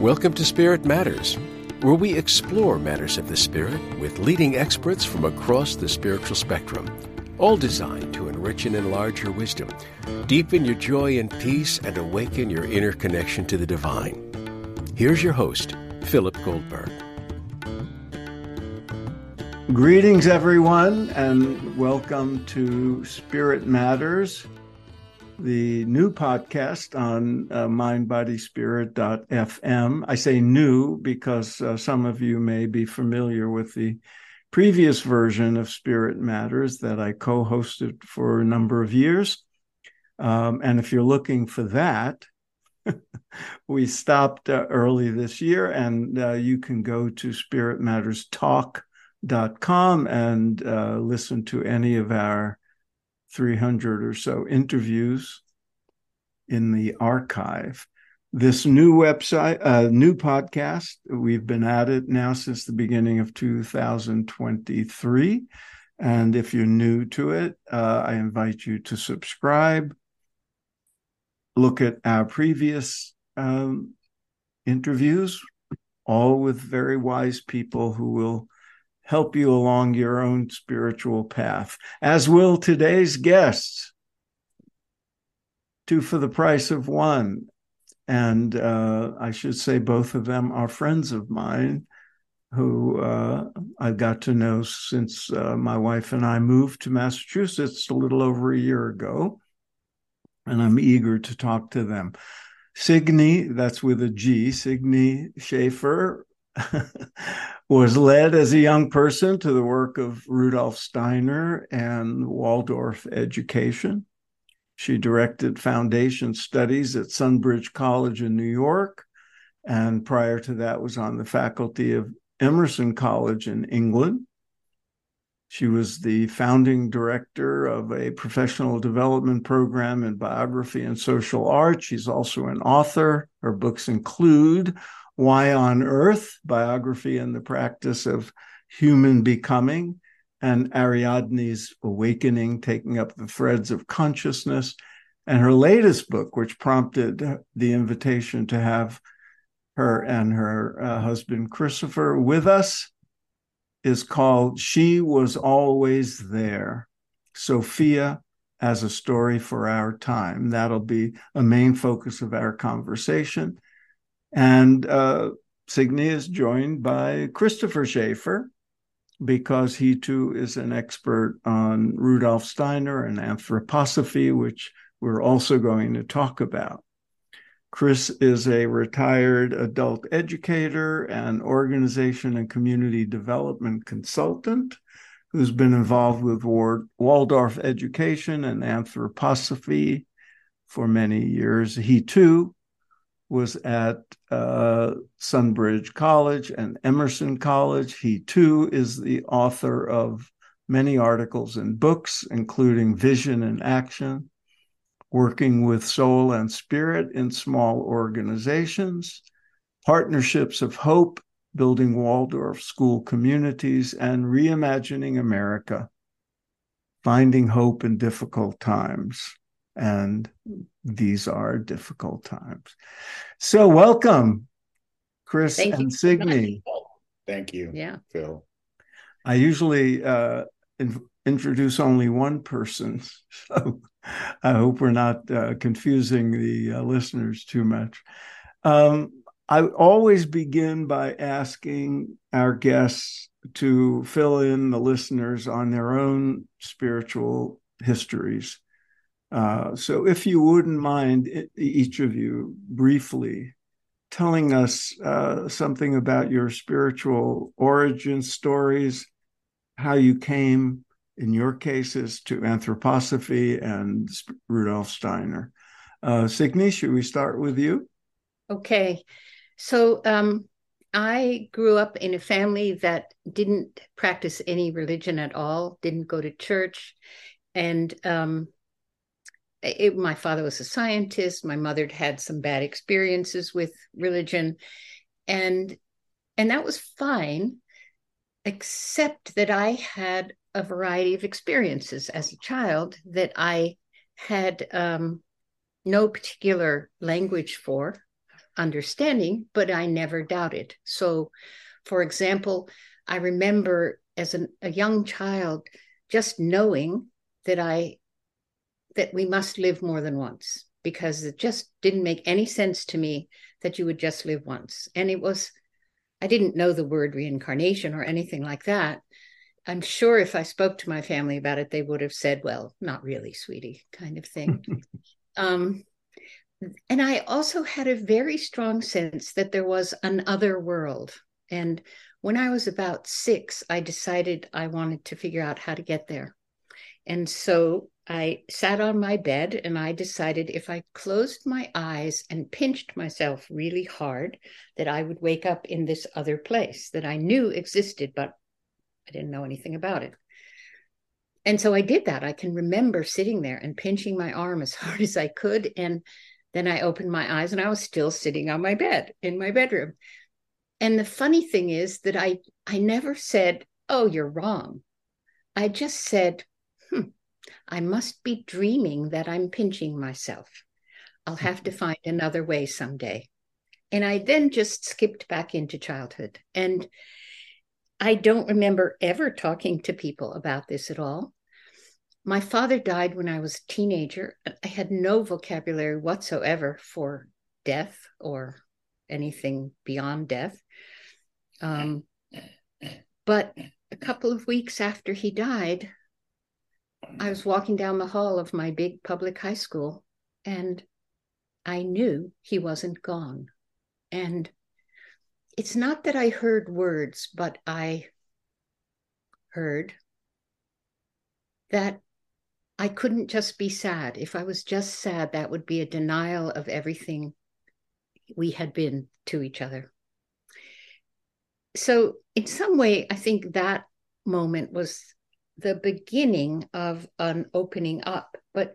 Welcome to Spirit Matters, where we explore matters of the spirit with leading experts from across the spiritual spectrum, all designed to enrich and enlarge your wisdom, deepen your joy and peace, and awaken your inner connection to the divine. Here's your host, Philip Goldberg. Greetings, everyone, and welcome to Spirit Matters the new podcast on uh, mindbodyspirit.fm. I say new because uh, some of you may be familiar with the previous version of Spirit Matters that I co hosted for a number of years. Um, and if you're looking for that, we stopped uh, early this year, and uh, you can go to spiritmatterstalk.com and uh, listen to any of our 300 or so interviews in the archive. This new website, uh, new podcast, we've been at it now since the beginning of 2023. And if you're new to it, uh, I invite you to subscribe, look at our previous um, interviews, all with very wise people who will help you along your own spiritual path, as will today's guests. Two for the price of one. And uh, I should say, both of them are friends of mine who uh, I got to know since uh, my wife and I moved to Massachusetts a little over a year ago. And I'm eager to talk to them. Signe, that's with a G, Signe Schaefer, was led as a young person to the work of Rudolf Steiner and Waldorf education. She directed foundation studies at Sunbridge College in New York, and prior to that was on the faculty of Emerson College in England. She was the founding director of a professional development program in biography and social art. She's also an author. Her books include why on Earth, biography and the practice of human becoming, and Ariadne's Awakening, taking up the threads of consciousness. And her latest book, which prompted the invitation to have her and her uh, husband Christopher with us, is called She Was Always There Sophia as a Story for Our Time. That'll be a main focus of our conversation. And uh, Signe is joined by Christopher Schaefer because he too is an expert on Rudolf Steiner and anthroposophy, which we're also going to talk about. Chris is a retired adult educator and organization and community development consultant who's been involved with Waldorf education and anthroposophy for many years. He too was at uh, Sunbridge College and Emerson College. He too is the author of many articles and books, including Vision and Action, Working with Soul and Spirit in Small Organizations, Partnerships of Hope, Building Waldorf School Communities, and Reimagining America, Finding Hope in Difficult Times And these are difficult times. So, welcome, Chris Thank and Signe. Thank you. Yeah. Phil. I usually uh, in- introduce only one person. So I hope we're not uh, confusing the uh, listeners too much. Um, I always begin by asking our guests to fill in the listeners on their own spiritual histories. Uh, so, if you wouldn't mind, each of you briefly telling us uh, something about your spiritual origin stories, how you came, in your cases, to anthroposophy and Rudolf Steiner. Uh, Signe, should we start with you? Okay. So um, I grew up in a family that didn't practice any religion at all, didn't go to church. And um, it, my father was a scientist. My mother had some bad experiences with religion. And and that was fine, except that I had a variety of experiences as a child that I had um, no particular language for understanding, but I never doubted. So, for example, I remember as an, a young child just knowing that I that we must live more than once because it just didn't make any sense to me that you would just live once. And it was I didn't know the word reincarnation or anything like that. I'm sure if I spoke to my family about it, they would have said, well, not really, sweetie, kind of thing. um, and I also had a very strong sense that there was another world. And when I was about six, I decided I wanted to figure out how to get there. And so I sat on my bed and I decided if I closed my eyes and pinched myself really hard, that I would wake up in this other place that I knew existed, but I didn't know anything about it. And so I did that. I can remember sitting there and pinching my arm as hard as I could. And then I opened my eyes and I was still sitting on my bed in my bedroom. And the funny thing is that I I never said, "Oh, you're wrong." I just said, "Hmm, I must be dreaming that I'm pinching myself. I'll have to find another way someday." And I then just skipped back into childhood. And I don't remember ever talking to people about this at all. My father died when I was a teenager. I had no vocabulary whatsoever for death or anything beyond death. Um, but a couple of weeks after he died, I was walking down the hall of my big public high school and I knew he wasn't gone. And it's not that I heard words, but I heard that I couldn't just be sad. If I was just sad, that would be a denial of everything we had been to each other. So, in some way, I think that moment was the beginning of an opening up. But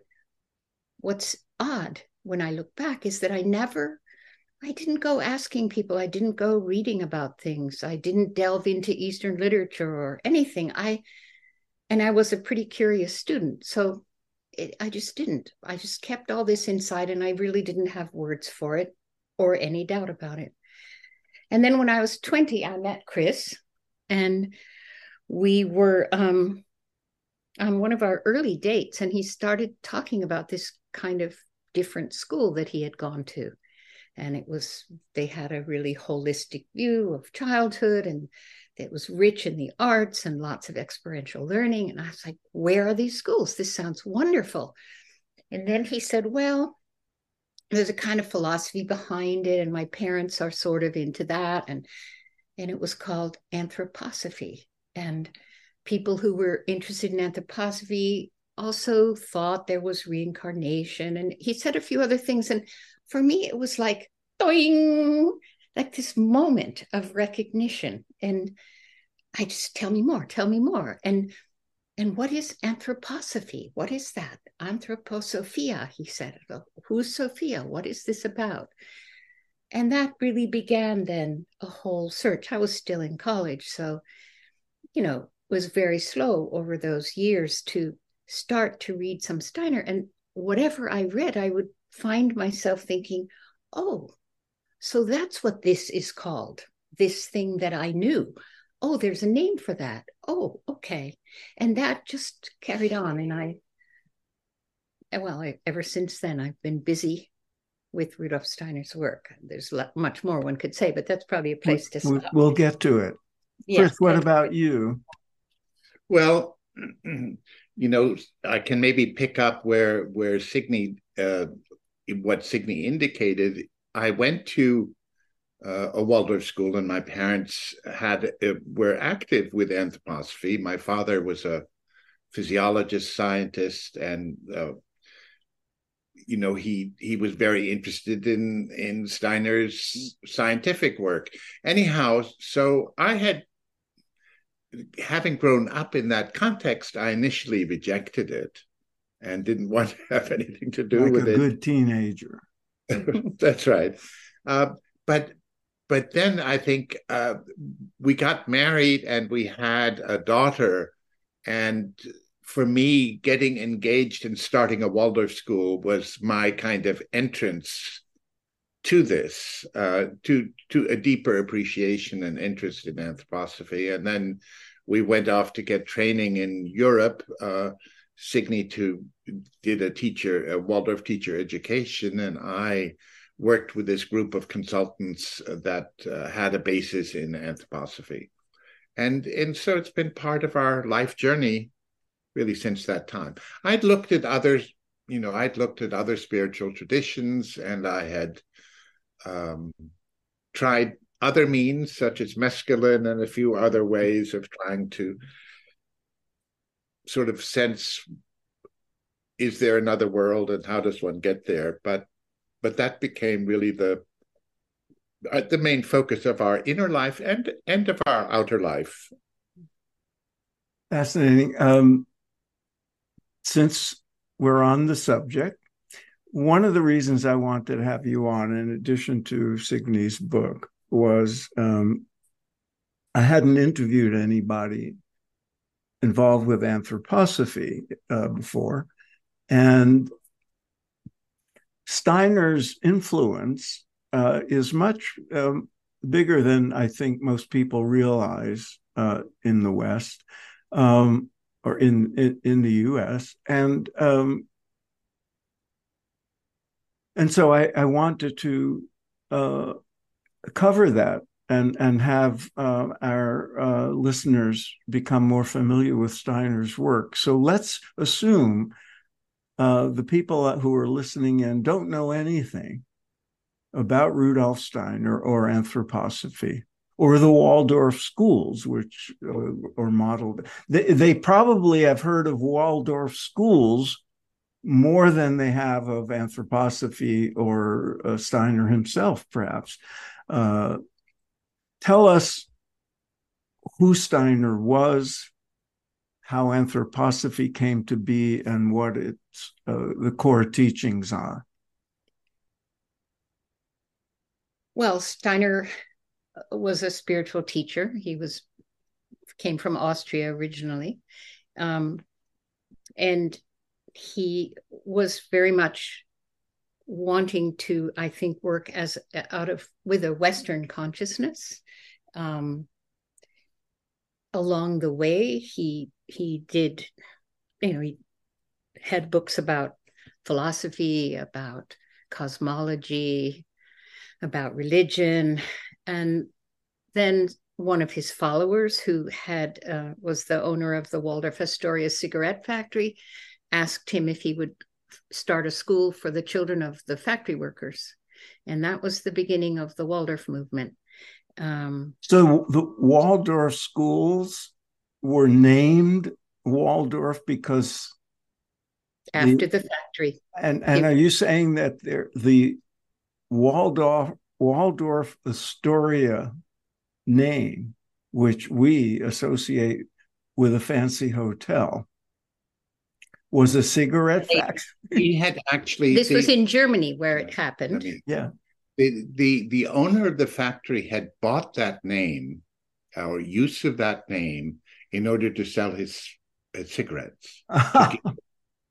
what's odd when I look back is that I never, I didn't go asking people, I didn't go reading about things, I didn't delve into Eastern literature or anything. I and I was a pretty curious student. So it, I just didn't. I just kept all this inside and I really didn't have words for it or any doubt about it. And then when I was 20, I met Chris and we were um, on one of our early dates and he started talking about this kind of different school that he had gone to and it was they had a really holistic view of childhood and it was rich in the arts and lots of experiential learning. And I was like, where are these schools? This sounds wonderful. And then he said, well, there's a kind of philosophy behind it, and my parents are sort of into that. And and it was called anthroposophy. And people who were interested in anthroposophy also thought there was reincarnation. And he said a few other things. And for me, it was like, doing like this moment of recognition and i just tell me more tell me more and and what is anthroposophy what is that anthroposophia he said who's sophia what is this about and that really began then a whole search i was still in college so you know was very slow over those years to start to read some steiner and whatever I read, I would find myself thinking, oh, so that's what this is called, this thing that I knew. Oh, there's a name for that. Oh, okay. And that just carried on. And I, eh, well, I, ever since then, I've been busy with Rudolf Steiner's work. There's much more one could say, but that's probably a place to stop. We'll get to it. Yeah, First, what about you? Well, you know, I can maybe pick up where where Signe, uh, what Signe indicated. I went to uh, a Waldorf school, and my parents had uh, were active with anthroposophy. My father was a physiologist, scientist, and uh, you know he he was very interested in in Steiner's scientific work. Anyhow, so I had having grown up in that context, I initially rejected it and didn't want to have anything to do like with a it. Good teenager. That's right. Uh, but but then I think uh, we got married and we had a daughter, and for me, getting engaged and starting a Waldorf school was my kind of entrance to this, uh, to to a deeper appreciation and interest in anthroposophy. And then we went off to get training in Europe. Uh, Signe to did a teacher, a Waldorf teacher education, and I worked with this group of consultants that uh, had a basis in anthroposophy. And, and so it's been part of our life journey really since that time. I'd looked at others, you know, I'd looked at other spiritual traditions and I had um, tried other means such as mescaline and a few other ways of trying to sort of sense is there another world and how does one get there? But but that became really the uh, the main focus of our inner life and and of our outer life. Fascinating. Um since we're on the subject one of the reasons I wanted to have you on, in addition to Signe's book, was um, I hadn't interviewed anybody involved with anthroposophy uh, before. And Steiner's influence uh, is much um, bigger than I think most people realize uh, in the West um, or in, in, in the U.S. And um, and so I, I wanted to uh, cover that and and have uh, our uh, listeners become more familiar with Steiner's work. So let's assume uh, the people who are listening in don't know anything about Rudolf Steiner or anthroposophy or the Waldorf schools, which uh, are modeled. They, they probably have heard of Waldorf schools more than they have of anthroposophy or uh, Steiner himself, perhaps. Uh, tell us who Steiner was, how anthroposophy came to be, and what its uh, the core teachings are. Well, Steiner was a spiritual teacher. He was came from Austria originally, um, and he was very much wanting to, I think, work as out of with a Western consciousness. Um, along the way, he he did, you know, he had books about philosophy, about cosmology, about religion, and then one of his followers, who had uh, was the owner of the Waldorf Astoria cigarette factory, asked him if he would start a school for the children of the factory workers. And that was the beginning of the Waldorf movement. Um, so the Waldorf schools were named Waldorf because after the, the factory. And and it, are you saying that the Waldorf Waldorf Astoria name, which we associate with a fancy hotel, was a cigarette factory. He had actually. This the, was in Germany where it happened. I mean, yeah. The, the the owner of the factory had bought that name or use of that name in order to sell his, his cigarettes to, give,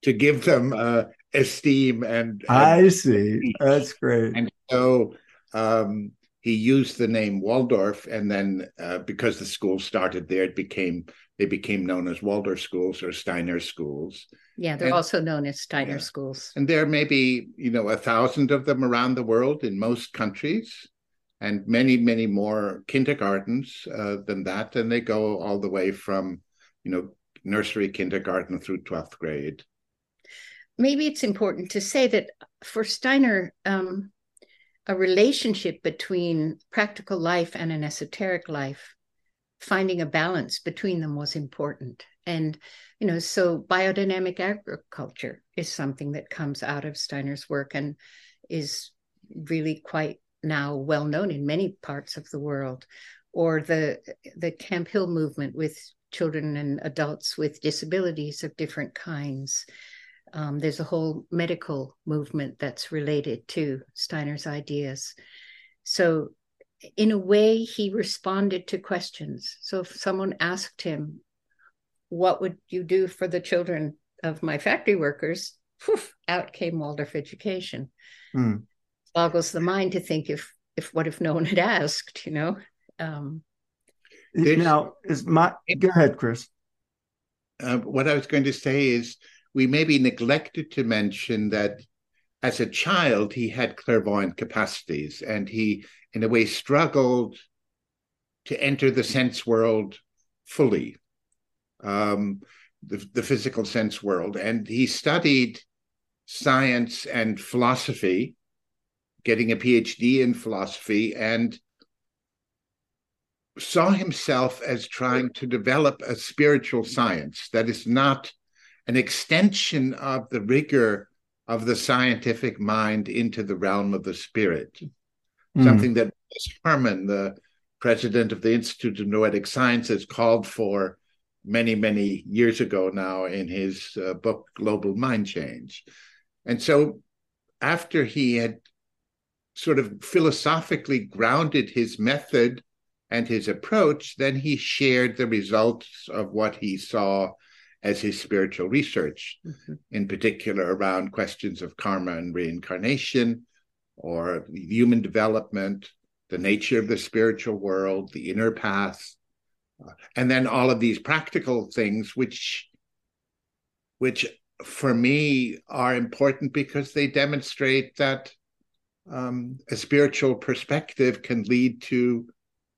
to, give, them uh, esteem and, and I see. That's great. And so um, he used the name Waldorf, and then uh, because the school started there, it became they became known as Waldorf schools or Steiner schools. Yeah, they're And- also known as Steiner yeah. schools. And there may be, you know, a thousand of them around the world in most countries, and many, many more kindergartens uh, than that. And they go all the way from, you know, nursery, kindergarten through 12th grade. maybe it's important to say that for Steiner, um, a relationship between practical life and an esoteric life, finding a balance between them was important. And, you know, so biodynamic agriculture is something that comes out of Steiner's work and is really quite now well known in many parts of the world. Or the the Camphill movement with children and adults with disabilities of different kinds. Um, there's a whole medical movement that's related to Steiner's ideas. So, in a way, he responded to questions. So, if someone asked him, What would you do for the children of my factory workers? Phew, out came Waldorf education. Hmm. Boggles the mind to think if, if what if no one had asked, you know? Um, Now, is my go ahead, Chris. Uh, what I was going to say is we maybe neglected to mention that as a child, he had clairvoyant capacities and he, in a way, struggled to enter the sense world fully, um, the, the physical sense world. And he studied science and philosophy, getting a PhD in philosophy, and saw himself as trying to develop a spiritual science that is not an extension of the rigor of the scientific mind into the realm of the spirit. Hmm. Something that Willis Harman, the president of the Institute of Noetic Sciences, called for many, many years ago now in his uh, book, Global Mind Change. And so, after he had sort of philosophically grounded his method and his approach, then he shared the results of what he saw as his spiritual research, mhm. in particular around questions of karma and reincarnation or human development, the nature of the spiritual world, the inner path, uh, and then all of these practical things, which, which for me are important because they demonstrate that um, a spiritual perspective can lead to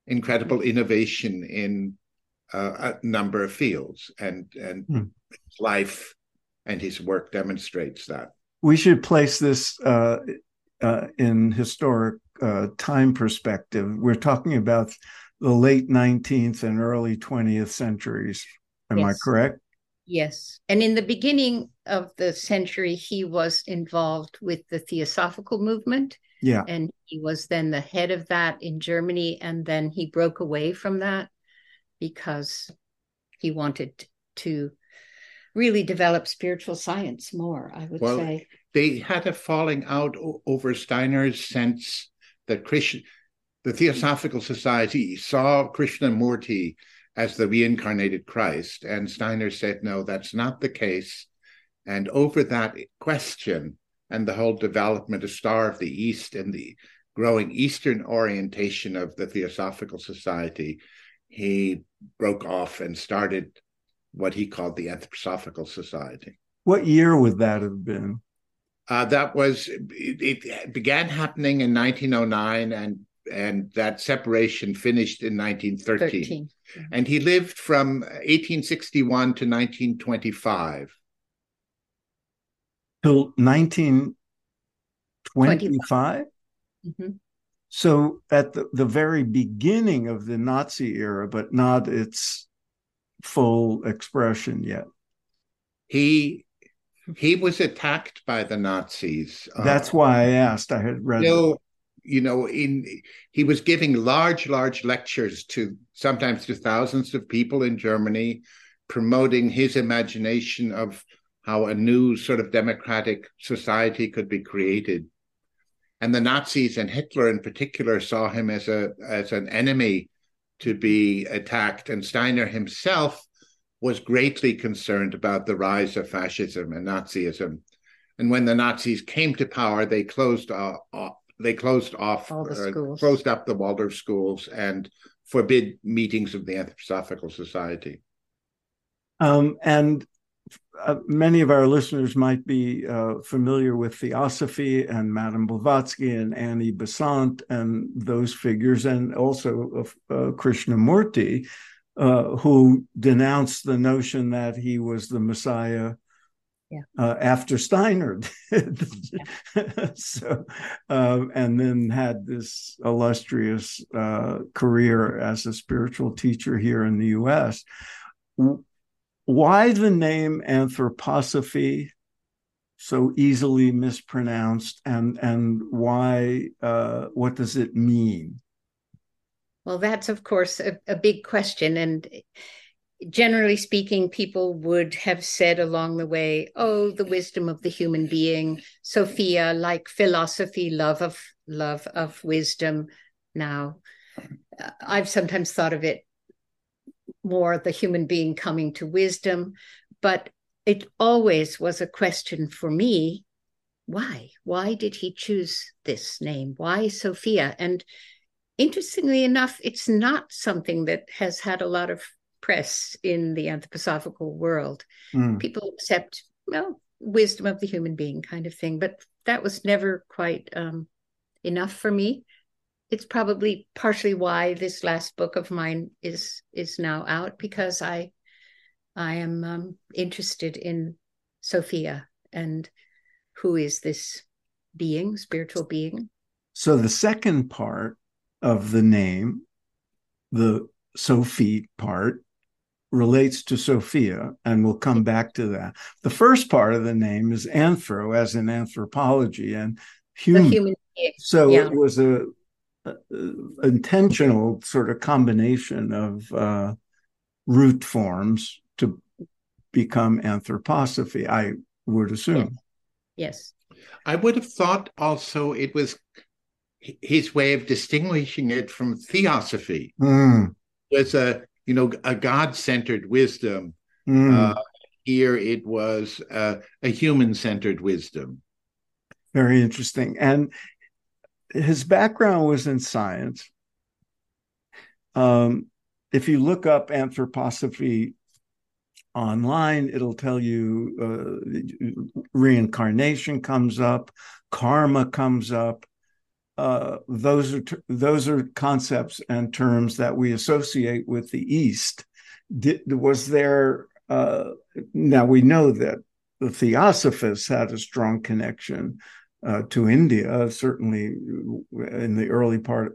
incredible innovation in uh, a number of fields, and and his life and his work demonstrates that. We should place this uh, uh, in historic uh, time perspective. We're talking about the late 19th and early 20th centuries. Am I correct? Yes. And in the beginning of the century, he was involved with the Theosophical movement. Yeah. And he was then the head of that in Germany. And then he broke away from that because he wanted to really develop spiritual science more, I would Well, say. They had a falling out over Steiner's sense that Krishna, the Theosophical Society saw Krishnamurti as the reincarnated Christ, and Steiner said, no, that's not the case. And over that question and the whole development of Star of the East and the growing Eastern orientation of the Theosophical Society, he broke off and started what he called the Anthroposophical Society. What year would that have been? Uh, that was it, it began happening in 1909 and and that separation finished in 1913 13. and he lived from 1861 to 1925 Till 1925? Mhm. So at the, the very beginning of the Nazi era, but not its full expression yet. he he was attacked by the nazis That's Uh, why I asked. I had read. still you know in he was giving large large lectures to sometimes to thousands of people in germany promoting his imagination of how a new sort of democratic society could be created and the nazis and hitler in particular saw him as a as an enemy to be attacked and steiner himself was greatly concerned about the rise of fascism and nazism and when the Nazis came to power, they closed uh, they closed off all the uh, schools. closed up the Waldorf schools and forbid meetings of the Anthroposophical Society. Um, and uh, many of our listeners might be uh, familiar with Theosophy and Madame Blavatsky and Annie Besant and those figures, and also uh, Krishnamurti, uh, who denounced the notion that he was the Messiah yeah. uh, after Steiner. so, uh, and then had this illustrious uh, career as a spiritual teacher here in the U.S. Why the name anthroposophy? So easily mispronounced, and and why? Uh, what does it mean? Well, that's of course a, a big question, and generally speaking, people would have said along the way, "Oh, the wisdom of the human being, Sophia, like philosophy, love of love of wisdom." Now, uh, I've sometimes thought of it more the human being coming to wisdom, but it always was a question for me: why? Why did he choose this name? Why Sophia? And interestingly enough, it's not something that has had a lot of press in the anthroposophical world. Mm. People accept, well, wisdom of the human being kind of thing, but that was never quite um, enough for me. It's probably partially why this last book of mine is is now out because I I am um, interested in Sophia and who is this being, spiritual being. So the second part of the name, the Sophie part, relates to Sophia, and we'll come back to that. The first part of the name is anthro, as in anthropology, and human. human so yeah. it was a, a, intentional sort of combination of uh, root forms to become anthroposophy. I would assume. Yes. I would have thought also it was his way of distinguishing it from theosophy. Mm. Was a you know, a God centered wisdom. Mm. Uh, here it was uh, a human centered wisdom. Very interesting. And his background was in science. Um, if you look up anthroposophy online, it'll tell you uh, reincarnation comes up, karma comes up, uh, those are those are concepts and terms that we associate with the East. Did, was there uh, now we know that the Theosophists had a strong connection uh, to India, certainly in the early part,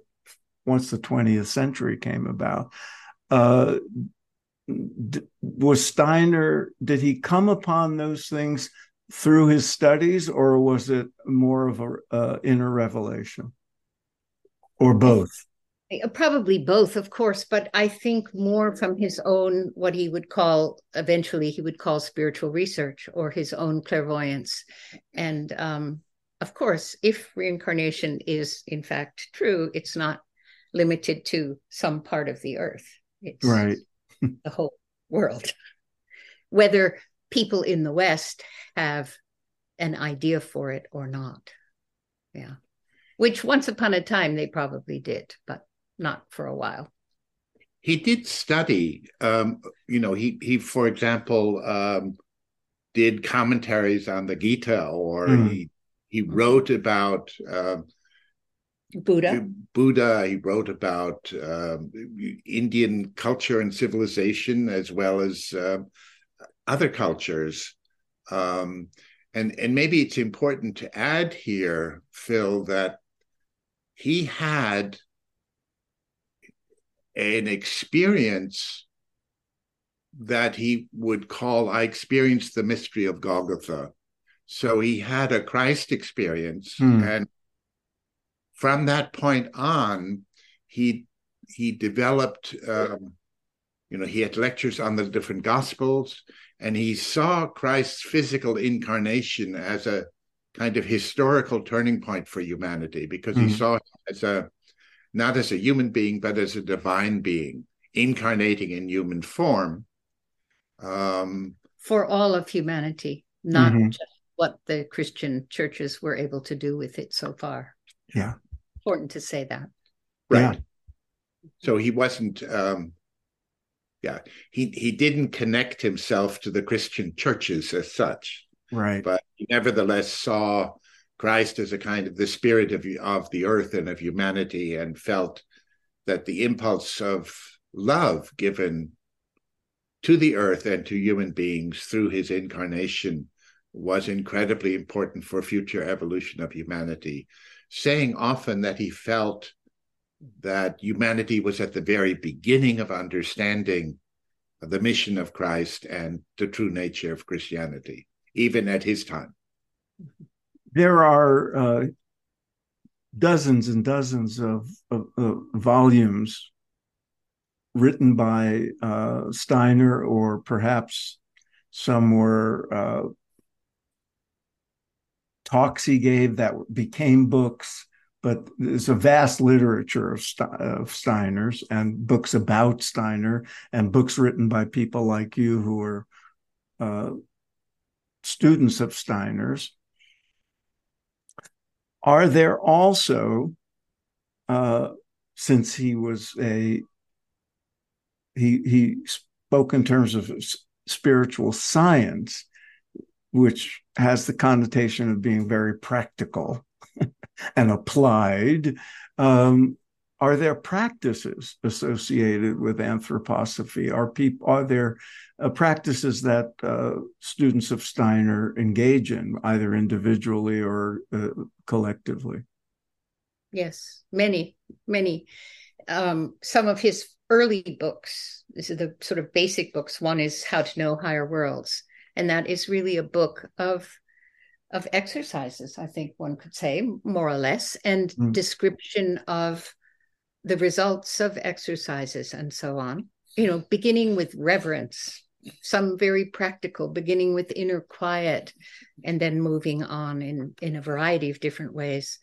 once the 20th century came about. Uh, was Steiner, did he come upon those things through his studies, or was it more of a uh, inner revelation, or both? Uh, probably both, of course, but I think more from his own what he would call eventually he would call spiritual research or his own clairvoyance, and um, of course, if reincarnation is in fact true, it's not limited to some part of the earth. It's right. the whole world. Whether people in the West have an idea for it or not. Yeah. Which once upon a time they probably did, but not for a while. He did study, um, you know, he, he, for example, um, did commentaries on the Gita or mm. he, he wrote about um, Buddha. Buddha. He wrote about um, Indian culture and civilization as well as uh, other cultures. Um, and and maybe it's important to add here, Phil, that he had an experience that he would call I experienced the mystery of Golgotha. So he had a Christ experience hmm. and from that point on he he developed um, you know he had lectures on the different gospels and he saw Christ's physical incarnation as a kind of historical turning point for humanity because mm-hmm. he saw him as a not as a human being but as a divine being incarnating in human form um, for all of humanity not mm-hmm. just what the Christian churches were able to do with it so far. Yeah. Important to say that. Right. Yeah. So he wasn't um yeah, he he didn't connect himself to the Christian churches as such. Right. But he nevertheless saw Christ as a kind of the spirit of of the earth and of humanity and felt that the impulse of love given to the earth and to human beings through his incarnation was incredibly important for future evolution of humanity, saying often that he felt that humanity was at the very beginning of understanding the mission of Christ and the true nature of Christianity, even at his time. There are uh, dozens and dozens of, of, of volumes written by uh, Steiner, or perhaps some were uh, talks he gave that became books. But there's a vast literature of, of Steiner's and books about Steiner and books written by people like you who are uh, students of Steiner's. Are there also, uh, since he was a he he spoke in terms of spiritual science, which has the connotation of being very practical and applied. Um, are there practices associated with anthroposophy? Are people are there uh, practices that uh, students of Steiner engage in, either individually or uh, collectively? Yes, many, many. Um, some of his early books. This is the sort of basic books. One is How to Know Higher Worlds, and that is really a book of of exercises. I think one could say more or less, and mm. description of the results of exercises and so on. You know, beginning with reverence, some very practical, beginning with inner quiet, and then moving on in in a variety of different ways.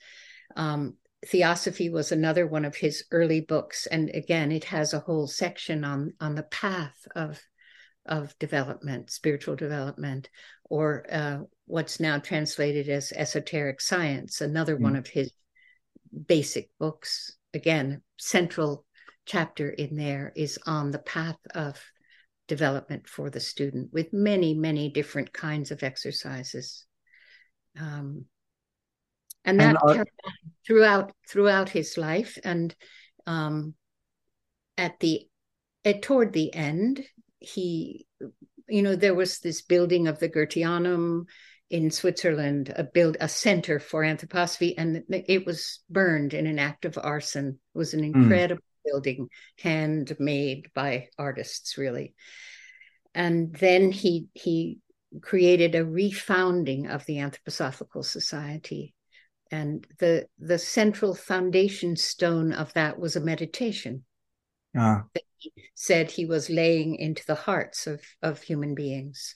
Um, Theosophy was another one of his early books, and again, it has a whole section on on the path of of development, spiritual development, or uh, what's now translated as esoteric science. Another mm. one of his basic books. Again, central chapter in there is on the path of development for the student with many, many different kinds of exercises. Um, and that and, throughout throughout his life and um, at the at, toward the end he you know there was this building of the goetheanum in switzerland a build a center for anthroposophy and it was burned in an act of arson it was an hmm. incredible mm. building handmade by artists really and then he he created a refounding of the anthroposophical society and the the central foundation stone of that was a meditation ah. that he said he was laying into the hearts of of human beings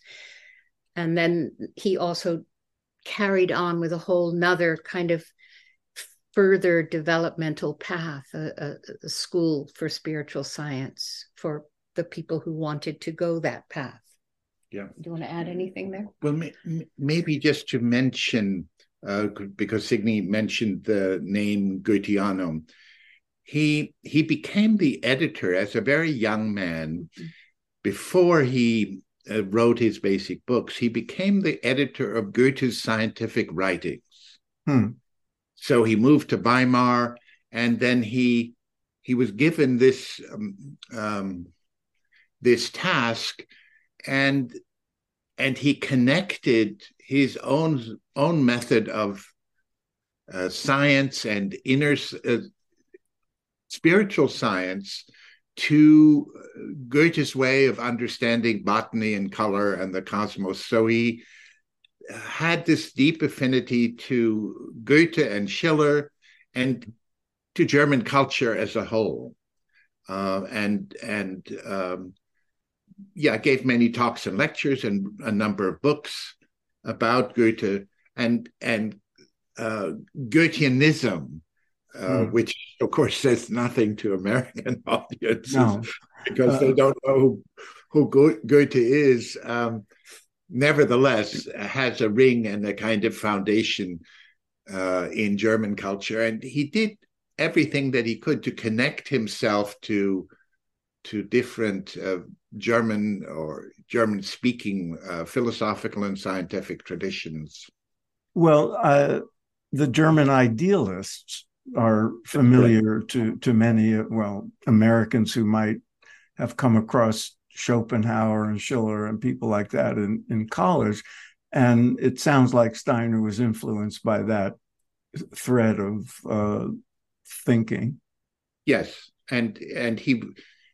and then he also carried on with a whole nother kind of further developmental path a, a, school for spiritual science for the people who wanted to go that path yeah do you want to add anything there well may, maybe just to mention uh, because Signe mentioned the name Goetheanum. He he became the editor as a very young man. Before he uh, wrote his basic books, he became the editor of Goethe's scientific writings. Hmm. So he moved to Weimar, and then he he was given this um, um, this task, and and he connected his own own method of uh, science and inner uh, spiritual science to Goethe's way of understanding botany and color and the cosmos. So he had this deep affinity to Goethe and Schiller and to German culture as a whole. Uh, and and um, yeah, gave many talks and lectures and a number of books about Goethe and and uh, Goetheanism, uh, mm. which of course says nothing to American audiences no. because uh, they don't know who, who Goethe is. Um, nevertheless has a ring and a kind of foundation uh, in German culture. And he did everything that he could to connect himself to to different uh, German or German speaking uh, philosophical and scientific traditions. Well, uh, the German idealists are familiar to to many well Americans who might have come across Schopenhauer and Schiller and people like that in, in college. And it sounds like Steiner was influenced by that thread of uh, thinking. Yes, and and he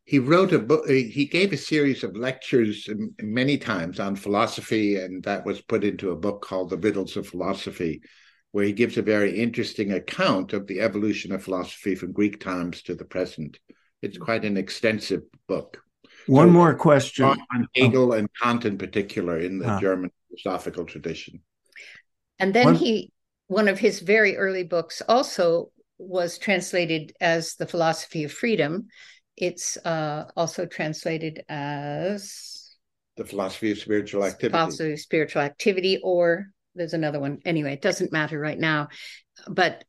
he wrote a book. He gave a series of lectures many times on philosophy, and that was put into a book called "The Riddles of Philosophy," where he gives a very interesting account of the evolution of philosophy from Greek times to the present. It's quite an extensive book. One so, more question on Hegel oh. and Kant in particular in the German philosophical tradition. And then one, he, one of his very early books also was translated as The Philosophy of Freedom. It's uh, also translated as The Philosophy of Spiritual Activity. Philosophy of Spiritual Activity, or there's another one. Anyway, it doesn't matter right now. But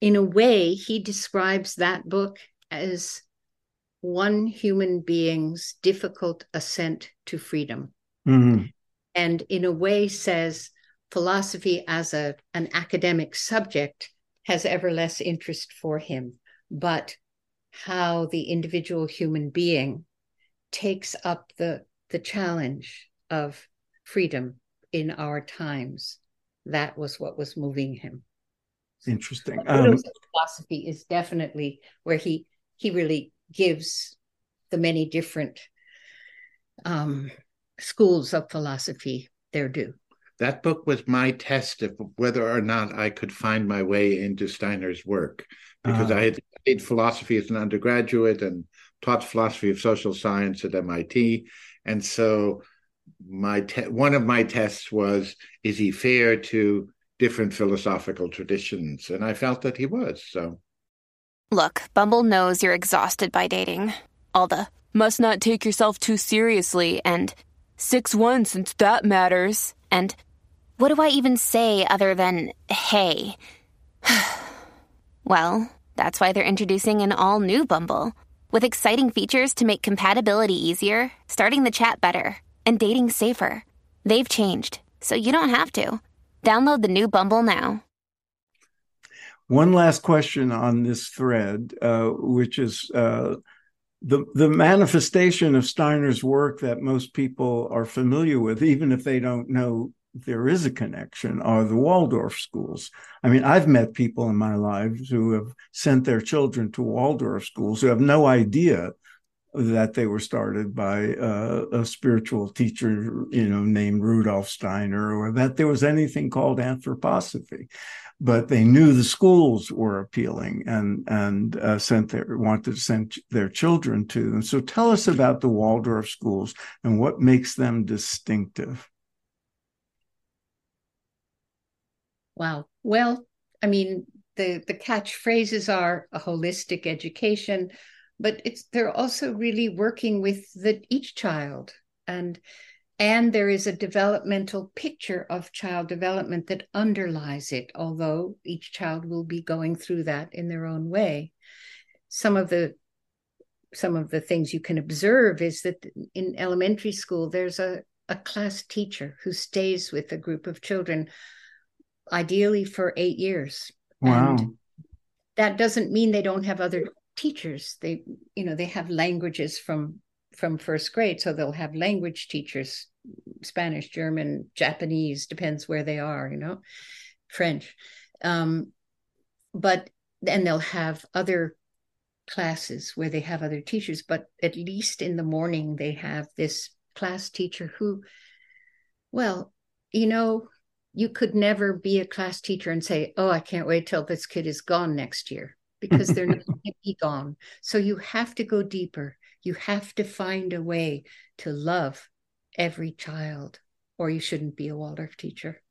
in a way, he describes that book as one human being's difficult ascent to freedom. Mm-hmm. And in a way, says philosophy as a, an academic subject has ever less interest for him, but how the individual human being takes up the, the challenge of freedom in our times. That was what was moving him. Interesting. Um, philosophy is definitely where he he really gives the many different um, schools of philosophy their due. That book was my test of whether or not I could find my way into Steiner's work, because uh, I had studied philosophy as an undergraduate and taught philosophy of social science at MIT, and so my te- one of my tests was: is he fair to different philosophical traditions? And I felt that he was. So Look, Bumble knows you're exhausted by dating. All the must not take yourself too seriously and 6 1 since that matters. And what do I even say other than hey? well, that's why they're introducing an all new Bumble with exciting features to make compatibility easier, starting the chat better, and dating safer. They've changed, so you don't have to. Download the new Bumble now. One last question on this thread, uh, which is uh, the the manifestation of Steiner's work that most people are familiar with, even if they don't know there is a connection, are the Waldorf schools. I mean, I've met people in my lives who have sent their children to Waldorf schools who have no idea that they were started by uh, a spiritual teacher, you know, named Rudolf Steiner, or that there was anything called anthroposophy but they knew the schools were appealing and and uh, sent their wanted to send their children to them. So tell us about the Waldorf schools and what makes them distinctive. Wow. Well, I mean, the the catchphrases are a holistic education, but it's they're also really working with the each child and and there is a developmental picture of child development that underlies it, although each child will be going through that in their own way. Some of the some of the things you can observe is that in elementary school there's a, a class teacher who stays with a group of children ideally for eight years. Wow. And that doesn't mean they don't have other teachers. They, you know, they have languages from from first grade. So they'll have language teachers, Spanish, German, Japanese, depends where they are, you know, French. Um, but and they'll have other classes where they have other teachers, but at least in the morning they have this class teacher who, well, you know, you could never be a class teacher and say, Oh, I can't wait till this kid is gone next year because they're not going to be gone. So you have to go deeper. You have to find a way to love every child, or you shouldn't be a Waldorf teacher.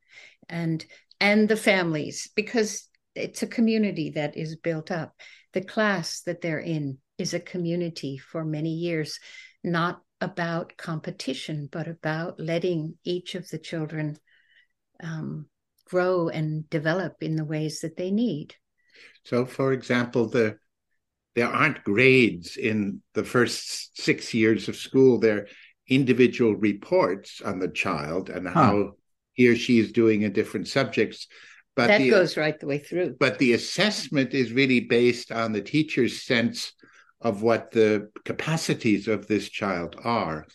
And and the families, because it's a community that is built up. The class that they're in is a community for many years, not about competition, but about letting each of the children um, grow and develop in the ways that they need. So, for example, the there aren't grades in the first six years of school. There are individual reports on the child and huh. how he or she is doing in different subjects. But that the, goes right the way through. But the assessment is really based on the teacher's sense of what the capacities of this child are.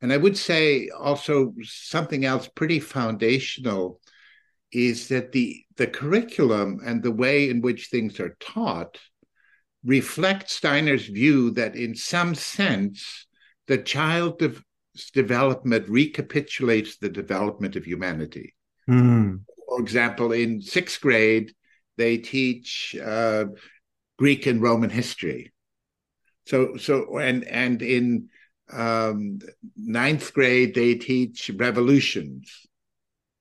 And I would say also something else pretty foundational is that the the curriculum and the way in which things are taught reflect Steiner's view that in some sense the child's development recapitulates the development of humanity. Mm. For example, in sixth grade, they teach uh, Greek and Roman history. So, so and and in um, ninth grade, they teach revolutions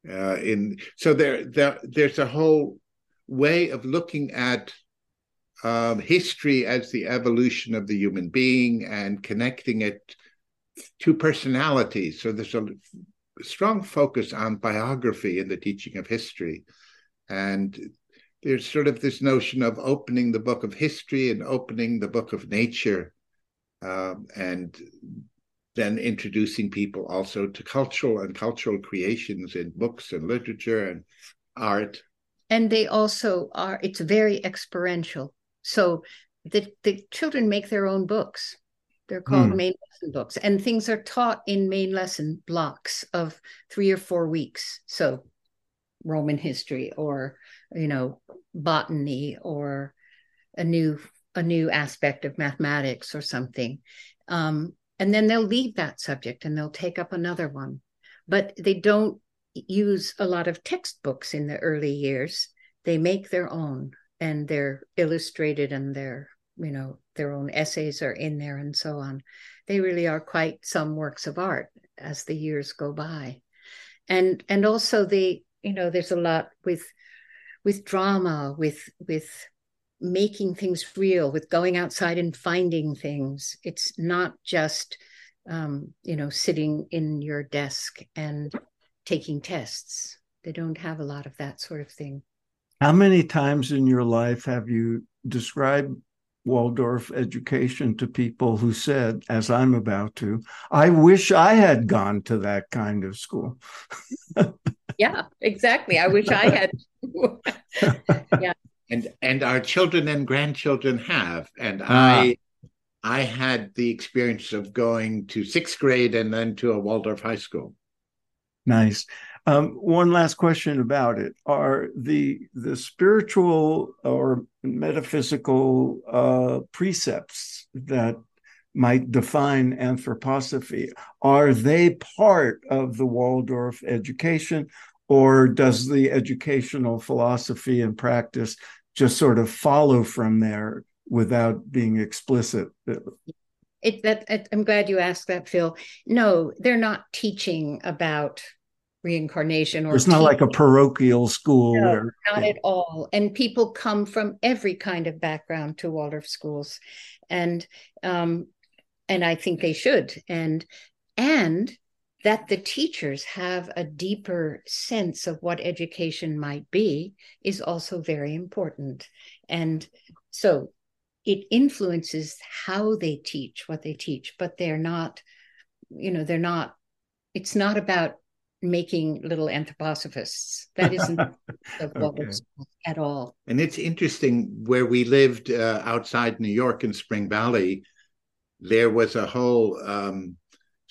uh, in so there, there there's a whole way of looking at um, history as the evolution of the human being and connecting it to personalities. So there's a strong focus on biography in the teaching of history, and there's sort of this notion of opening the book of history and opening the book of nature, um, and then introducing people also to cultural and cultural creations in books and literature and art. And they also are, it's very experiential. So the, the children make their own books. They're called mm. main lesson books, and things are taught in main lesson blocks of three or four weeks. So Roman history or, you know, botany or a new a new aspect of mathematics or something. Um, and then they'll leave that subject and they'll take up another one. But they don't use a lot of textbooks in the early years. They make their own and they're illustrated and their you know their own essays are in there and so on. They really are quite some works of art as the years go by. And and also the you know there's a lot with with drama with with making things real, with going outside and finding things. It's not just, um, you know, sitting in your desk and taking tests. They don't have a lot of that sort of thing. How many times in your life have you described Waldorf education to people who said, as I'm about to, I wish I had gone to that kind of school? yeah, exactly. I wish I had. yeah and and our children and grandchildren have. And i i had the experience of going to sixth grade and then to a waldorf high school. Nice. Um, one last question about it. Are the the spiritual or metaphysical uh, precepts that might define anthroposophy are they part of the waldorf education or does the educational philosophy and practice just sort of follow from there without being explicit. It, that, I'm glad you asked that, Phil. No, they're not teaching about reincarnation or it's not like a parochial school no, where, not yeah. at all and people come from every kind of background to waldorf schools and um and i think they should and and that the teachers have a deeper sense of what education might be is also very important. And so it influences how they teach what they teach, but they're not, you know, they're not, it's not about making little anthroposophists. That isn't okay. at all. And it's interesting where we lived uh, outside New York in Spring Valley, there was a whole um,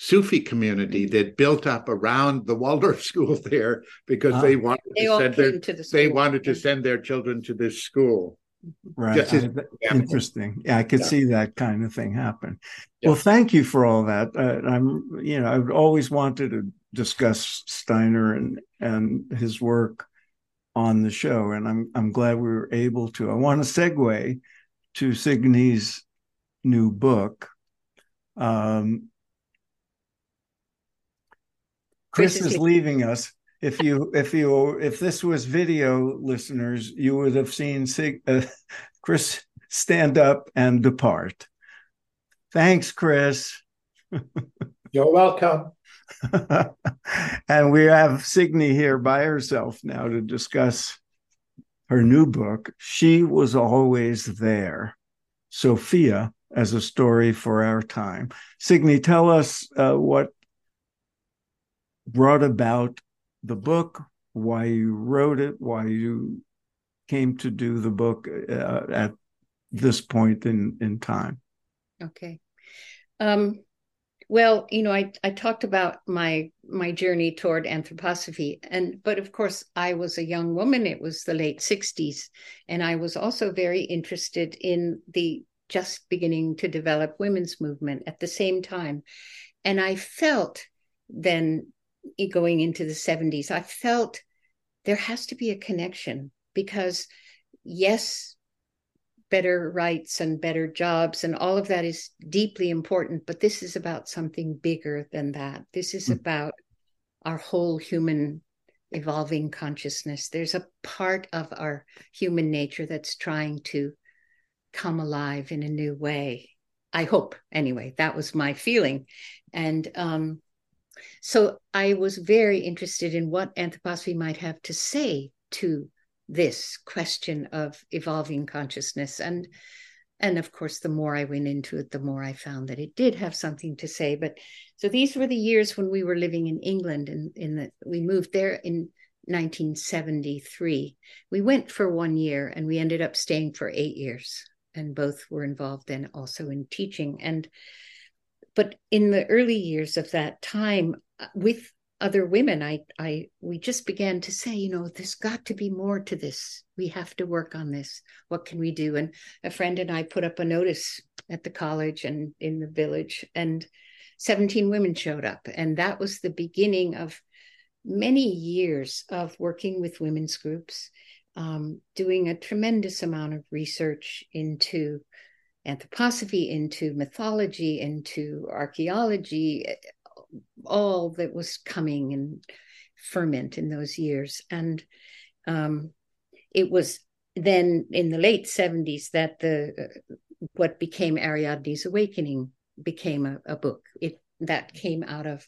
Sufi community that built up around the Waldorf school there because they wanted they to send their the they wanted to send their children to this school. Right. As, interesting. Yeah, I could yeah. see that kind of thing happen. Yeah. Well, thank you for all that. Uh, I'm, you know, I've always wanted to discuss Steiner and and his work on the show, and I'm I'm glad we were able to. I want to segue to Signe's new book. Um, Chris is leaving us. If you if you if this was video listeners, you would have seen Sig, uh, Chris stand up and depart. Thanks, Chris. You're welcome. and we have Signe here by herself now to discuss her new book, She Was Always There Sophia as a Story for Our Time. Signe, tell us uh, what brought about the book, why you wrote it, why you came to do the book uh, at this point in, in time. Okay. Um, well, you know, I, I talked about my my journey toward anthroposophy, and but of course, I was a young woman. It was the late '60s, and I was also very interested in the just beginning to develop women's movement at the same time, and I felt then going into the 70s, I felt there has to be a connection because yes, better rights and better jobs and all of that is deeply important but this is about something bigger than that. This is mm. about our whole human evolving consciousness. There's a part of our human nature that's trying to come alive in a new way. I hope anyway that was my feeling. And um, so i was very interested in what anthroposophy might have to say to this question of evolving consciousness. And and of course the more i went into it the more i found that it did have something to say. But so these were the years when we were living in england and in the we moved there in 1973 we went for one year and we ended up staying for eight years. And both were involved then also in teaching. And but in the early years of that time uh, with other women i i we just began to say you know there's got to be more to this. We have to work on this. What can we do? And a friend and i put up a notice at the college and in the village and 17 women showed up. And that was the beginning of many years of working with women's groups um, doing a tremendous amount of research into anthroposophy into mythology into archaeology all that was coming and ferment in those years. And um, it was then in the late 70s that the uh, what became Ariadne's Awakening became a, a, book. It that came out of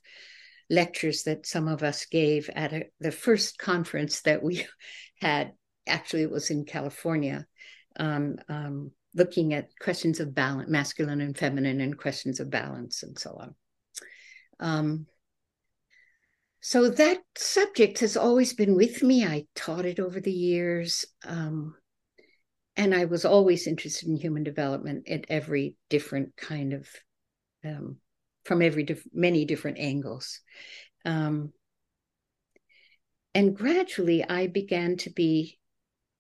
lectures that some of us gave at a, the first conference that we had. Actually, it was in California, um, um, looking at questions of balance, masculine and feminine, and questions of balance, and so on. Um, so that subject has always been with me. I taught it over the years. Um, and I was always interested in human development at every different kind of, um, from every diff- many different angles. Um, and gradually I began to be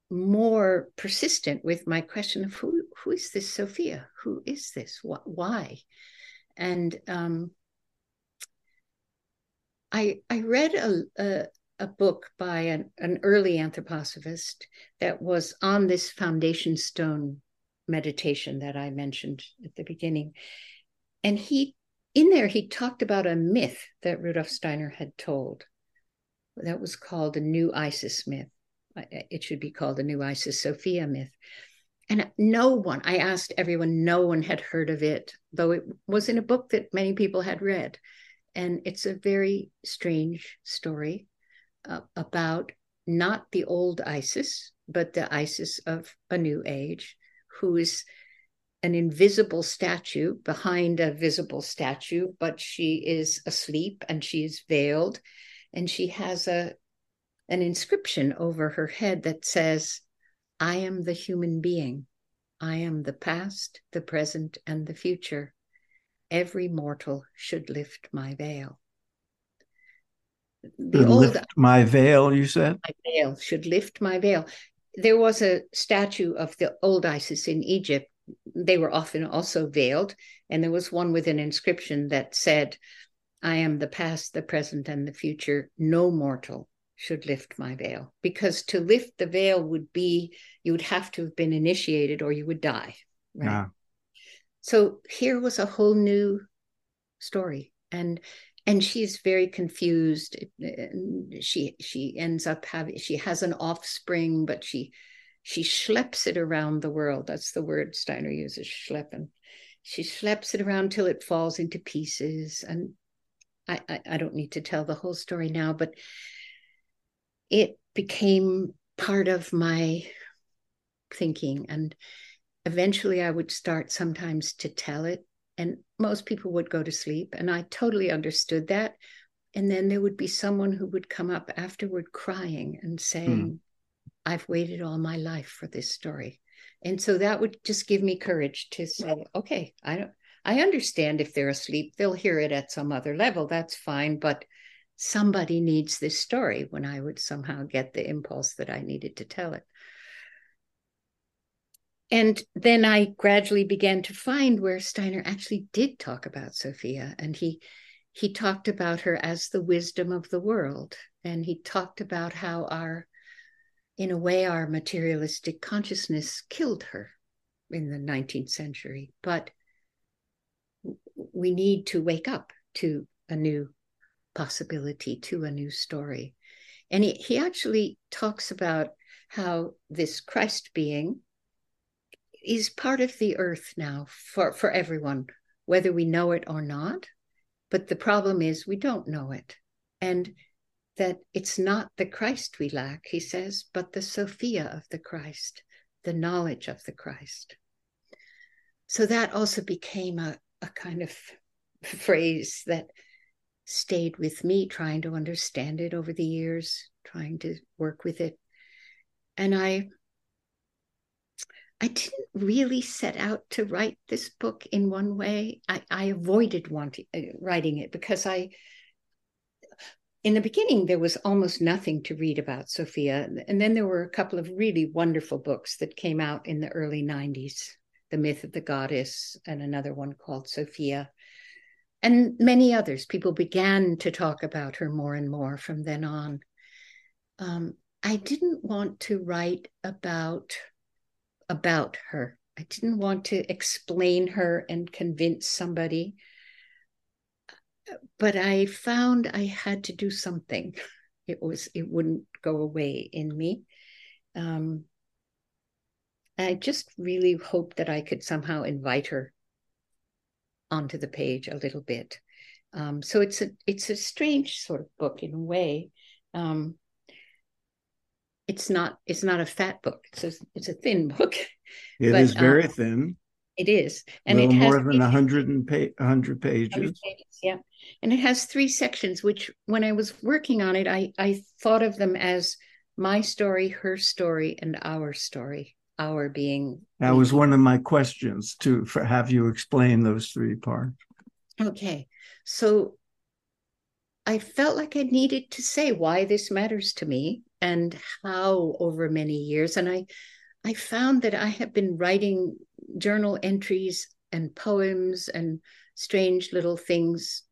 more persistent with my question of who who is this Sophia? Who is this? What, why? And um, I I read a, a, a book by an, an early anthroposophist that was on this foundation stone meditation that I mentioned at the beginning, and he in there he talked about a myth that Rudolf Steiner had told that was called a new Isis myth. It should be called a new Isis Sophia myth. And no one, I asked everyone, no one had heard of it, though it was in a book that many people had read. And it's a very strange story uh, about not the old Isis, but the Isis of a new age, who is an invisible statue behind a visible statue, but she is asleep and she is veiled. And she has a an inscription over her head that says, I am the human being. I am the past, the present, and the future every mortal should lift my veil. The old, lift my veil, you said? My veil should lift my veil. There was a statue of the old Isis in Egypt. They were often also veiled, and there was one with an inscription that said, I am the past, the present, and the future. No mortal should lift my veil. Because to lift the veil would be, you would have to have been initiated or you would die. Right. Yeah. So here was a whole new story, and and she's very confused. She she ends up having she has an offspring, but she she schleps it around the world. That's the word Steiner uses, schleppen. She schleps it around till it falls into pieces, and I, I, I don't need to tell the whole story now, but it became part of my thinking. And eventually I would start sometimes to tell it, and most people would go to sleep. And I totally understood that. And then there would be someone who would come up afterward crying and saying, mm. I've waited all my life for this story. And so that would just give me courage to say, okay, I don't I understand if they're asleep, they'll hear it at some other level. That's fine. But somebody needs this story when I would somehow get the impulse that I needed to tell it. And then I gradually began to find where Steiner actually did talk about Sophia, and he he talked about her as the wisdom of the world, and he talked about how our, in a way, our materialistic consciousness killed her in the 19th century, but we need to wake up to a new possibility, to a new story. And he, he actually talks about how this Christ being is part of the earth now for, for everyone, whether we know it or not. But the problem is we don't know it. And that it's not the Christ we lack, he says, but the Sophia of the Christ, the knowledge of the Christ. So that also became a, a kind of phrase that stayed with me, trying to understand it over the years, trying to work with it. And I I didn't really set out to write this book in one way. I, I avoided wanting uh, writing it because I, in the beginning, there was almost nothing to read about Sophia, and then there were a couple of really wonderful books that came out in the early '90s: "The Myth of the Goddess" and another one called Sophia, and many others. People began to talk about her more and more from then on. Um, I didn't want to write about about her. I didn't want to explain her and convince somebody. But I found I had to do something. It was it wouldn't go away in me. Um, I just really hoped that I could somehow invite her onto the page a little bit. Um, so it's a it's a strange sort of book in a way. Um, it's not it's not a fat book. It's a it's a thin book. It but, is very um, thin. It is, and it has more than a hundred and pa- hundred pages. pages. Yeah, and it has three sections. Which, when I was working on it, I I thought of them as my story, her story, and our story. Our being. That was one of my questions to for have you explain those three parts. Okay, so I felt like I needed to say why this matters to me and how over many years. And I, I found that I have been writing journal entries and poems and strange little things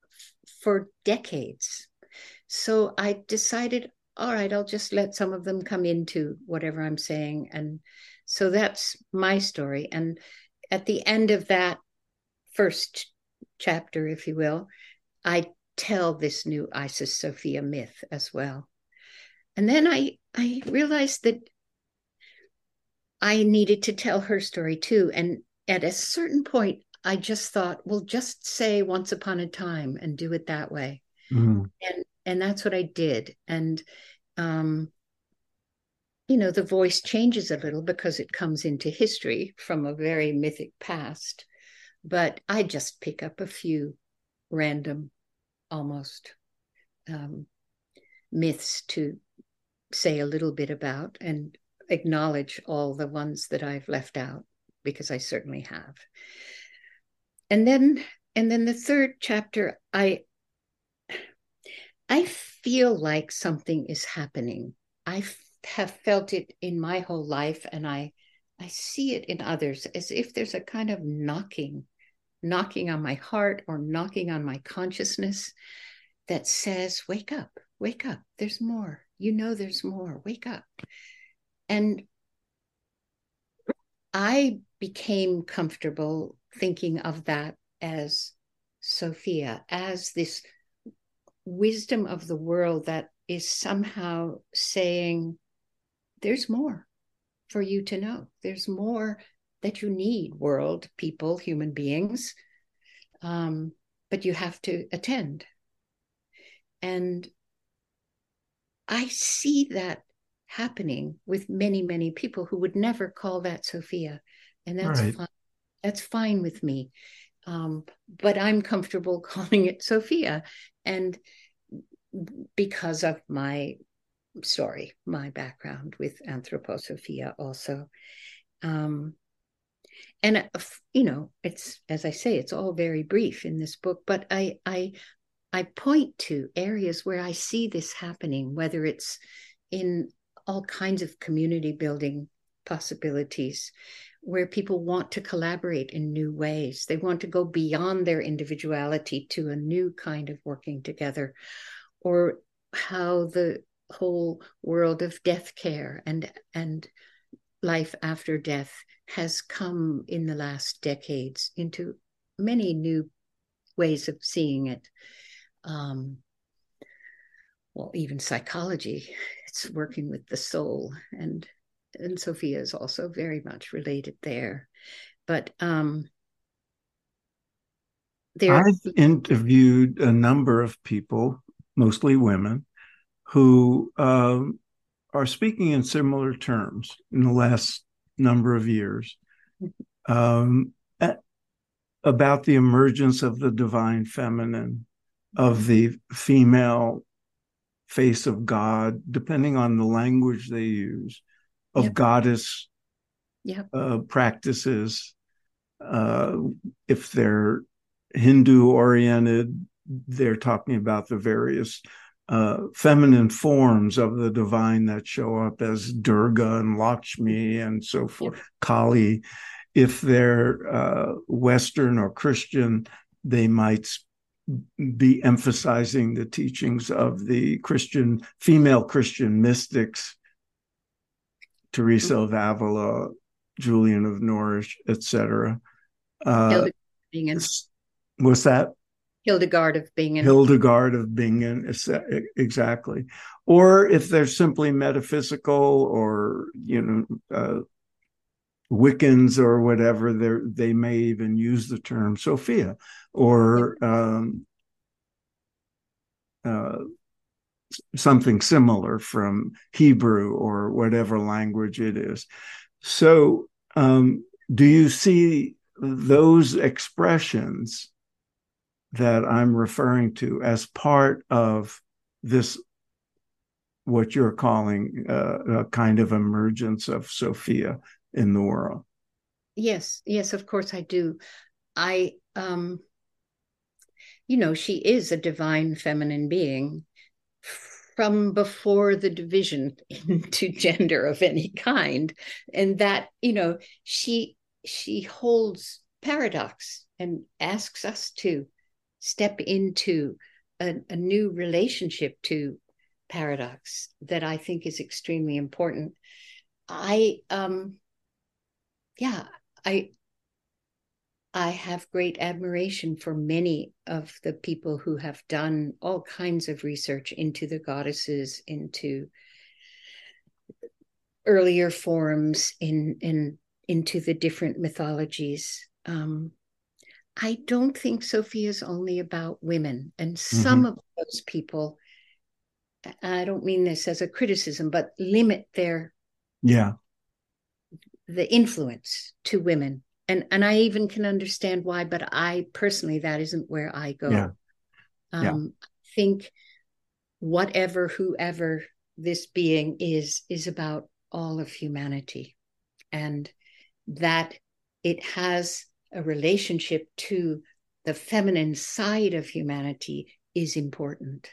for decades. So I decided, all right, I'll just let some of them come into whatever I'm saying. And so that's my story. And at the end of that first chapter, if you will, I tell this new Isis Sophia myth as well. And then I I realized that I needed to tell her story too. And at a certain point, I just thought, well, just say once upon a time and do it that way. Mm-hmm. And and that's what I did. And um, you know, the voice changes a little because it comes into history from a very mythic past. But I just pick up a few random almost um, myths to say a little bit about and acknowledge all the ones that I've left out because I certainly have. And then and then the third chapter I I feel like something is happening. I have felt it in my whole life and I I see it in others as if there's a kind of knocking knocking on my heart or knocking on my consciousness that says wake up wake up there's more you know there's more. Wake up. And I became comfortable thinking of that as Sophia, as this wisdom of the world that is somehow saying, there's more for you to know. There's more that you need, world, people, human beings. Um, but you have to attend. And I see that happening with many, many people who would never call that Sophia. And that's right. fine. That's fine with me. Um, but I'm comfortable calling it Sophia. And because of my story, my background with Anthroposophia also. Um, and uh, you know, it's as I say, it's all very brief in this book, but I I I point to areas where I see this happening, whether it's in all kinds of community building possibilities where people want to collaborate in new ways. They want to go beyond their individuality to a new kind of working together, or how the whole world of death care and and life after death has come in the last decades into many new ways of seeing it. Um, well, even psychology, it's working with the soul, and and Sophia is also very much related there. But um, there, I've interviewed a number of people, mostly women, who um, are speaking in similar terms in the last number of years um, about the emergence of the divine feminine, of the female face of God, depending on the language they use, of yep. goddess yep. Uh, practices. Uh, if they're Hindu oriented, they're talking about the various uh, feminine forms of the divine that show up as Durga and Lakshmi and so forth, yep. Kali. If they're uh, Western or Christian, they might be emphasizing the teachings of the Christian, female Christian mystics, Teresa mm-hmm. of Avila, Julian of Norwich, etc. Uh, what's that? Hildegard of Bingen. Hildegard of Bingen, exactly. Or if they're simply metaphysical or, you know, uh, Wiccans or whatever, they may even use the term Sophia or um, uh, something similar from Hebrew or whatever language it is. So, um, do you see those expressions that I'm referring to as part of this, what you're calling uh, a kind of emergence of Sophia in the world. Yes, yes, of course I do. I, um, you know, she is a divine feminine being from before the division into gender of any kind and that you know she she holds paradox and asks us to step into a, a new relationship to paradox that I think is extremely important. I um yeah, I I have great admiration for many of the people who have done all kinds of research into the goddesses, into earlier forms in in into the different mythologies. Um, I don't think Sophia is only about women. And some mm-hmm. of those people, I don't mean this as a criticism, but limit their yeah the influence to women. And and I even can understand why, but I personally that isn't where I go. Yeah. Um yeah. I think whatever whoever this being is is about all of humanity and that it has a relationship to the feminine side of humanity is important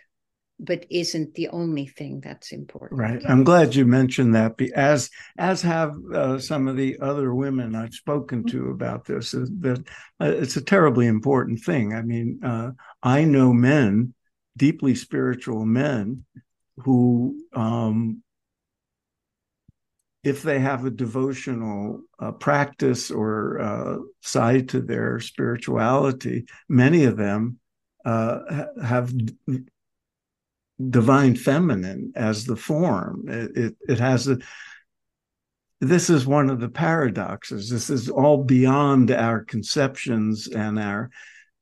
but isn't the only thing that's important. Right. I'm glad you mentioned that as as have uh, some of the other women i've spoken to mm-hmm. about this that uh, it's a terribly important thing. I mean uh, i know men deeply spiritual men who um, if they have a devotional uh, practice or uh, side to their spirituality, many of them uh, have d- divine feminine as the form. It, it, it has a. This is one of the paradoxes. This is all beyond our conceptions and our.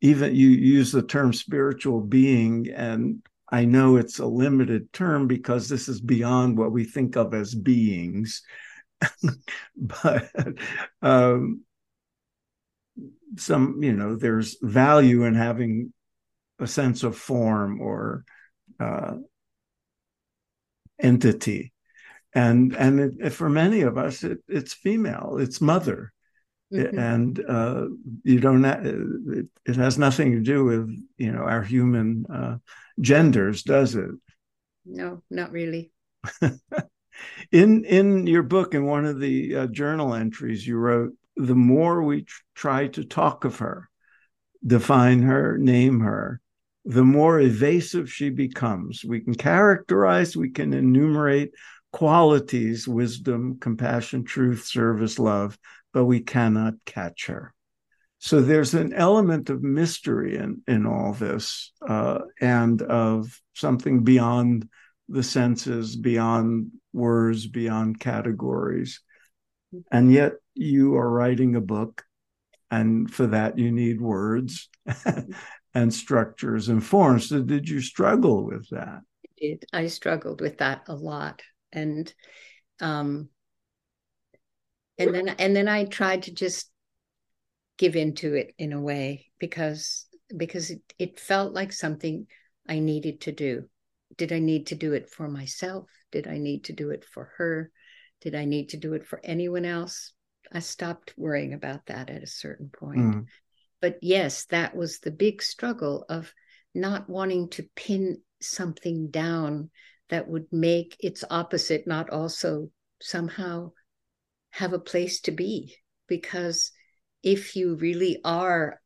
Even you use the term spiritual being, and I know it's a limited term because this is beyond what we think of as beings. but um, some, you know, there's value in having a sense of form or uh, entity. And and it, for many of us, it, it's female, it's mother, mm-hmm. and uh, you don't. It, it, has nothing to do with you know our human uh, genders, does it? No, not really. in in your book, in one of the uh, journal entries, you wrote, "The more we tr- try to talk of her, define her, name her." The more evasive she becomes. We can characterize, we can enumerate qualities wisdom, compassion, truth, service, love but we cannot catch her. So there's an element of mystery in, in all this uh, and of something beyond the senses, beyond words, beyond categories. And yet you are writing a book, and for that you need words and structures and forms. So did you struggle with that? I did. I struggled with that a lot. And um, and then and then I tried to just give into it in a way because because it, it felt like something I needed to do. Did I need to do it for myself? Did I need to do it for her? Did I need to do it for anyone else? I stopped worrying about that at a certain point. Mm. But yes, that was the big struggle of not wanting to pin something down that would make its opposite not also somehow have a place to be because if you really are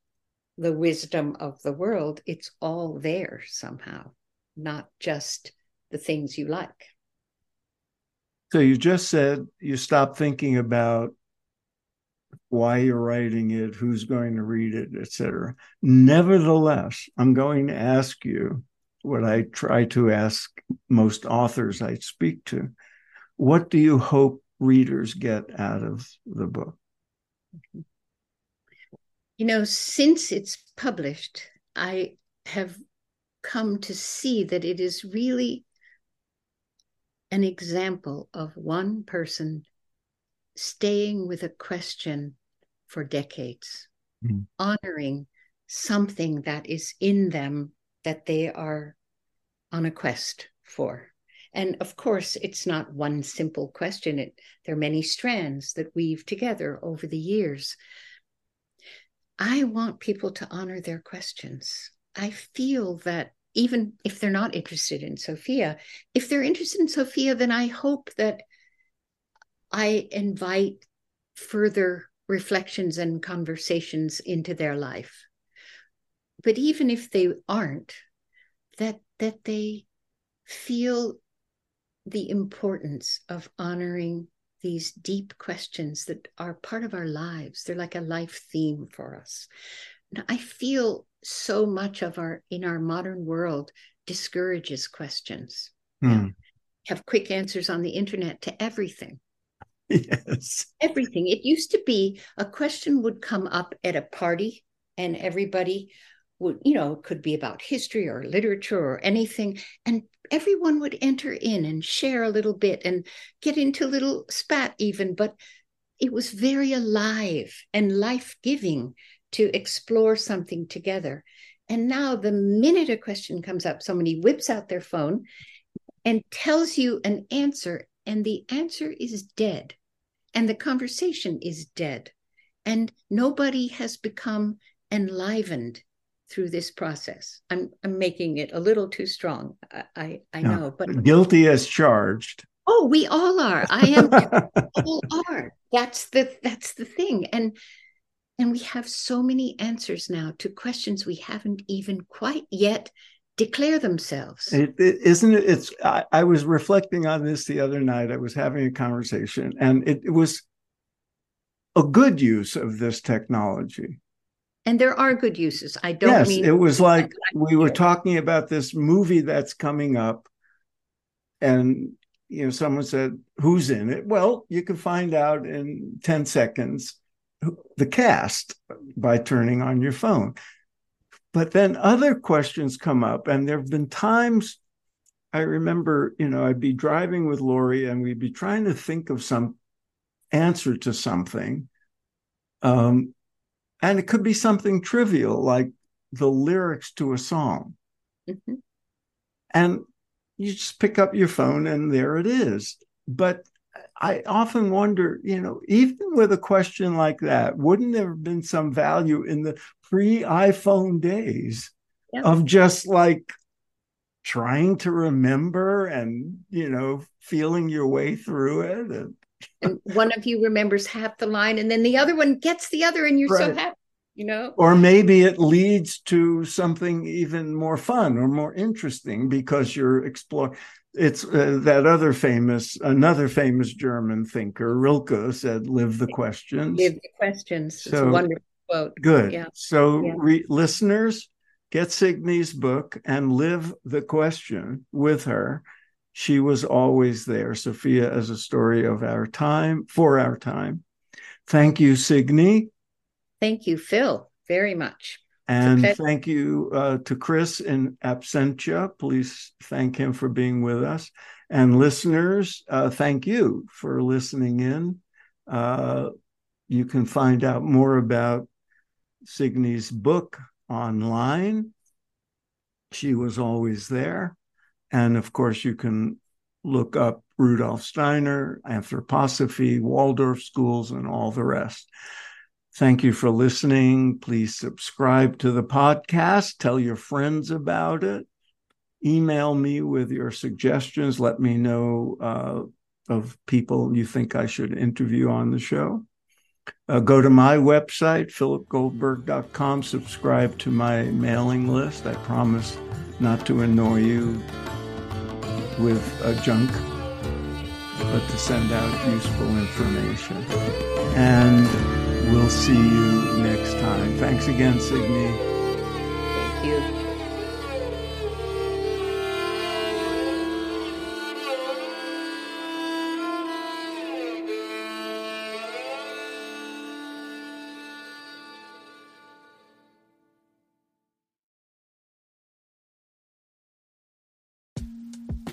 the wisdom of the world, it's all there somehow, not just the things you like. So you just said you stop thinking about why you're writing it, who's going to read it, etc. Nevertheless, I'm going to ask you what I try to ask most authors I speak to. What do you hope readers get out of the book? Mm-hmm. You know, since it's published, I have come to see that it is really an example of one person staying with a question for decades, mm. honoring something that is in them that they are on a quest for. And of course, it's not one simple question. It, there are many strands that weave together over the years. I want people to honor their questions. I feel that even if they're not interested in Sophia, if they're interested in Sophia, then I hope that I invite further reflections and conversations into their life. But even if they aren't, that that they feel the importance of honoring these deep questions that are part of our lives. They're like a life theme for us. Now, I feel so much of our in our modern world discourages questions. Mm. have quick answers on the internet to everything. Yes. Everything. It used to be a question would come up at a party and everybody would, you know, could be about history or literature or anything. And everyone would enter in and share a little bit and get into a little spat even. But it was very alive and life giving to explore something together. And now, the minute a question comes up, somebody whips out their phone and tells you an answer, and the answer is dead, and the conversation is dead, and nobody has become enlivened through this process. I'm I'm making it a little too strong. I I, I no, know, but guilty as charged. Oh, we all are. I am all are. That's the that's the thing. And and we have so many answers now to questions we haven't even quite yet declare themselves. Isn't it? It's. I, I, was reflecting on this the other night. I was having a conversation, and it, it was a good use of this technology and there are good uses. I don't yes, mean it was like we were talking about this movie that's coming up, and you know, someone said, "Who's in it?" Well, you can find out in ten seconds the cast by turning on your phone. but then other questions come up, and there have been times I remember, you know, I'd be driving with Lori and we'd be trying to think of some answer to something. Um, and it could be something trivial like the lyrics to a song. Mm-hmm. And you just pick up your phone and there it is. But I often wonder, you know, even with a question like that, wouldn't there have been some value in the pre iPhone days yep. of just like trying to remember and, you know, feeling your way through it? And, and one of you remembers half the line and then the other one gets the other and you're right. so happy you know or maybe it leads to something even more fun or more interesting because you're exploring it's uh, that other famous another famous german thinker rilke said live the questions live the questions so, it's a wonderful quote good yeah. so yeah. Re- listeners get Signe's book and live the question with her she was always there sophia as a story of our time for our time thank you Signe thank you phil very much and thank you uh, to Chris in absentia. Please thank him for being with us. And listeners, uh, thank you for listening in. Uh, you can find out more about Signe's book online. She was always there. And of course, you can look up Rudolf Steiner, anthroposophy, Waldorf schools, and all the rest. Thank you for listening. Please subscribe to the podcast. Tell your friends about it. Email me with your suggestions. Let me know uh, of people you think I should interview on the show. Uh, go to my website, philipgoldberg.com. Subscribe to my mailing list. I promise not to annoy you with a junk, but to send out useful information. And We'll see you next time. Thanks again, Signe.